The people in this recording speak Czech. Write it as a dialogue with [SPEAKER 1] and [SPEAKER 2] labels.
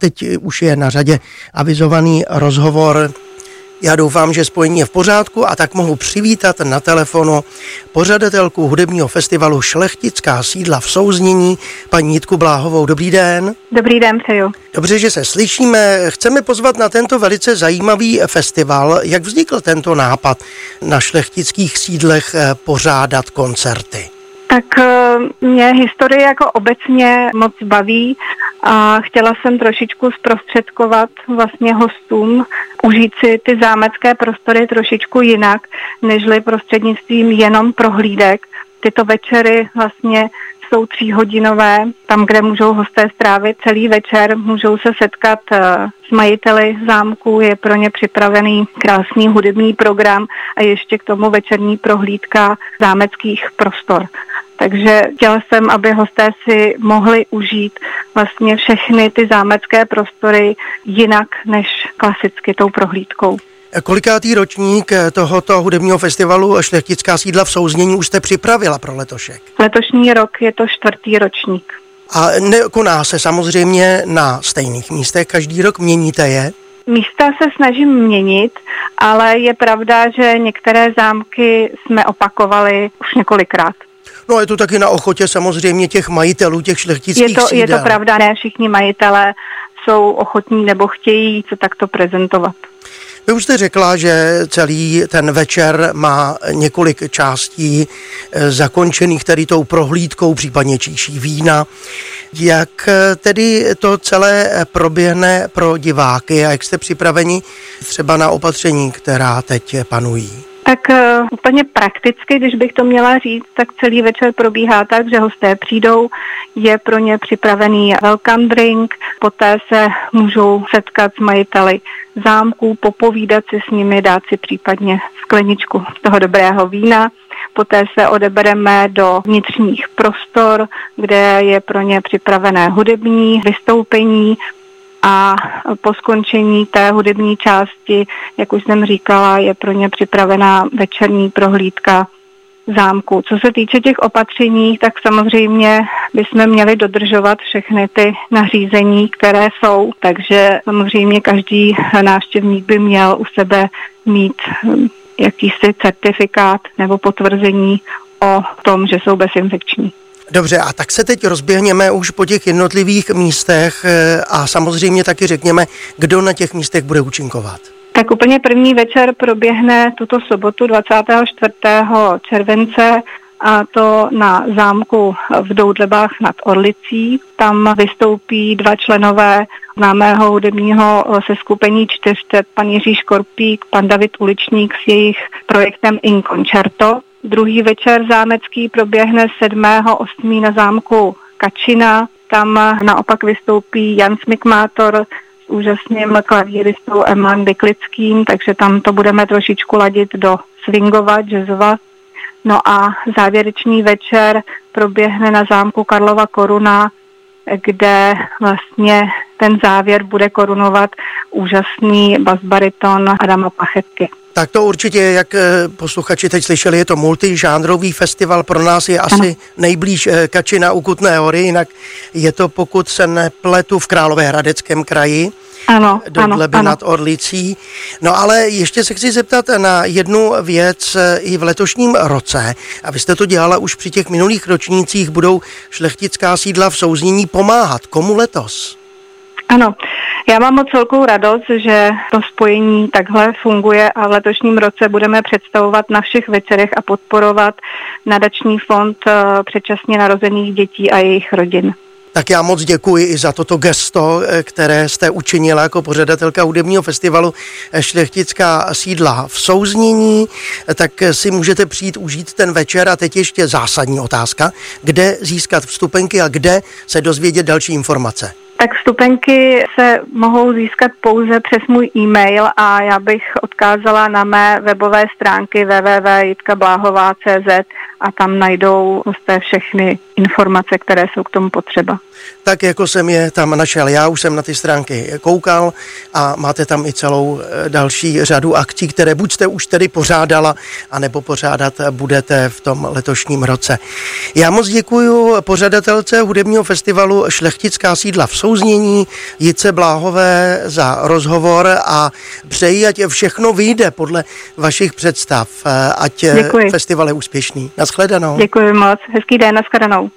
[SPEAKER 1] Teď už je na řadě avizovaný rozhovor. Já doufám, že spojení je v pořádku a tak mohu přivítat na telefonu pořadatelku hudebního festivalu Šlechtická sídla v Souznění, paní Jitku Bláhovou. Dobrý den.
[SPEAKER 2] Dobrý den, přeju.
[SPEAKER 1] Dobře, že se slyšíme. Chceme pozvat na tento velice zajímavý festival. Jak vznikl tento nápad na šlechtických sídlech eh, pořádat koncerty?
[SPEAKER 2] Tak eh, mě historie jako obecně moc baví a chtěla jsem trošičku zprostředkovat vlastně hostům, užít si ty zámecké prostory trošičku jinak, nežli prostřednictvím jenom prohlídek. Tyto večery vlastně jsou tříhodinové, tam, kde můžou hosté strávit celý večer, můžou se setkat eh, s majiteli zámku, je pro ně připravený krásný hudební program a ještě k tomu večerní prohlídka zámeckých prostor. Takže chtěla jsem, aby hosté si mohli užít vlastně všechny ty zámecké prostory jinak než klasicky tou prohlídkou.
[SPEAKER 1] Kolikátý ročník tohoto hudebního festivalu Šlechtická sídla v Souznění už jste připravila pro letošek?
[SPEAKER 2] Letošní rok je to čtvrtý ročník.
[SPEAKER 1] A nekoná se samozřejmě na stejných místech, každý rok měníte je?
[SPEAKER 2] Místa se snažím měnit, ale je pravda, že některé zámky jsme opakovali už několikrát.
[SPEAKER 1] No je to taky na ochotě samozřejmě těch majitelů, těch šlechtických
[SPEAKER 2] je to,
[SPEAKER 1] sídel.
[SPEAKER 2] Je to pravda, ne všichni majitelé jsou ochotní nebo chtějí se takto prezentovat.
[SPEAKER 1] Vy už jste řekla, že celý ten večer má několik částí eh, zakončených tedy tou prohlídkou, případně číší vína. Jak eh, tedy to celé proběhne pro diváky a jak jste připraveni třeba na opatření, která teď panují?
[SPEAKER 2] Tak uh, úplně prakticky, když bych to měla říct, tak celý večer probíhá tak, že hosté přijdou, je pro ně připravený welcome drink, poté se můžou setkat s majiteli zámků, popovídat si s nimi, dát si případně skleničku toho dobrého vína. Poté se odebereme do vnitřních prostor, kde je pro ně připravené hudební vystoupení, a po skončení té hudební části, jak už jsem říkala, je pro ně připravená večerní prohlídka zámku. Co se týče těch opatření, tak samozřejmě bychom měli dodržovat všechny ty nařízení, které jsou, takže samozřejmě každý návštěvník by měl u sebe mít hm, jakýsi certifikát nebo potvrzení o tom, že jsou bezinfekční.
[SPEAKER 1] Dobře, a tak se teď rozběhněme už po těch jednotlivých místech eh, a samozřejmě taky řekněme, kdo na těch místech bude účinkovat.
[SPEAKER 2] Tak úplně první večer proběhne tuto sobotu 24. července a to na zámku v Doudlebách nad Orlicí. Tam vystoupí dva členové známého hudebního seskupení čtyřtet, pan Jiří Škorpík, pan David Uličník s jejich projektem In Concerto. Druhý večer zámecký proběhne 7.8. na zámku Kačina. Tam naopak vystoupí Jan Smikmátor s úžasným klavíristou Eman Byklickým, takže tam to budeme trošičku ladit do swingova, jazzova. No a závěrečný večer proběhne na zámku Karlova Koruna, kde vlastně ten závěr bude korunovat úžasný basbariton Adama Pachetky.
[SPEAKER 1] Tak to určitě, jak eh, posluchači teď slyšeli, je to multižánrový festival. Pro nás je asi ano. nejblíž eh, Kačina u Kutné hory, jinak je to, pokud se nepletu, v Královéhradeckém kraji.
[SPEAKER 2] Ano,
[SPEAKER 1] do
[SPEAKER 2] ano,
[SPEAKER 1] Gleby
[SPEAKER 2] ano.
[SPEAKER 1] nad Orlicí. No ale ještě se chci zeptat na jednu věc eh, i v letošním roce. A vy jste to dělala už při těch minulých ročnících. Budou šlechtická sídla v souznění pomáhat. Komu letos?
[SPEAKER 2] Ano, já mám moc velkou radost, že to spojení takhle funguje a v letošním roce budeme představovat na všech večerech a podporovat nadační fond eh, předčasně narozených dětí a jejich rodin.
[SPEAKER 1] Tak já moc děkuji i za toto gesto, eh, které jste učinila jako pořadatelka hudebního festivalu eh, Šlechtická sídla v Souznění. Tak si můžete přijít užít ten večer a teď ještě zásadní otázka, kde získat vstupenky a kde se dozvědět další informace.
[SPEAKER 2] Tak vstupenky se mohou získat pouze přes můj e-mail a já bych odkázala na mé webové stránky www.jitkabláhová.cz a tam najdou hosté všechny informace, které jsou k tomu potřeba.
[SPEAKER 1] Tak jako jsem je tam našel, já už jsem na ty stránky koukal a máte tam i celou eh, další řadu akcí, které buď jste už tedy pořádala, anebo pořádat budete v tom letošním roce. Já moc děkuji pořadatelce hudebního festivalu Šlechtická sídla v souznění Jice Bláhové za rozhovor a přeji, ať všechno vyjde podle vašich představ, ať Děkuji. festival je úspěšný. Naschledanou.
[SPEAKER 2] Děkuji moc, hezký den, naschledanou.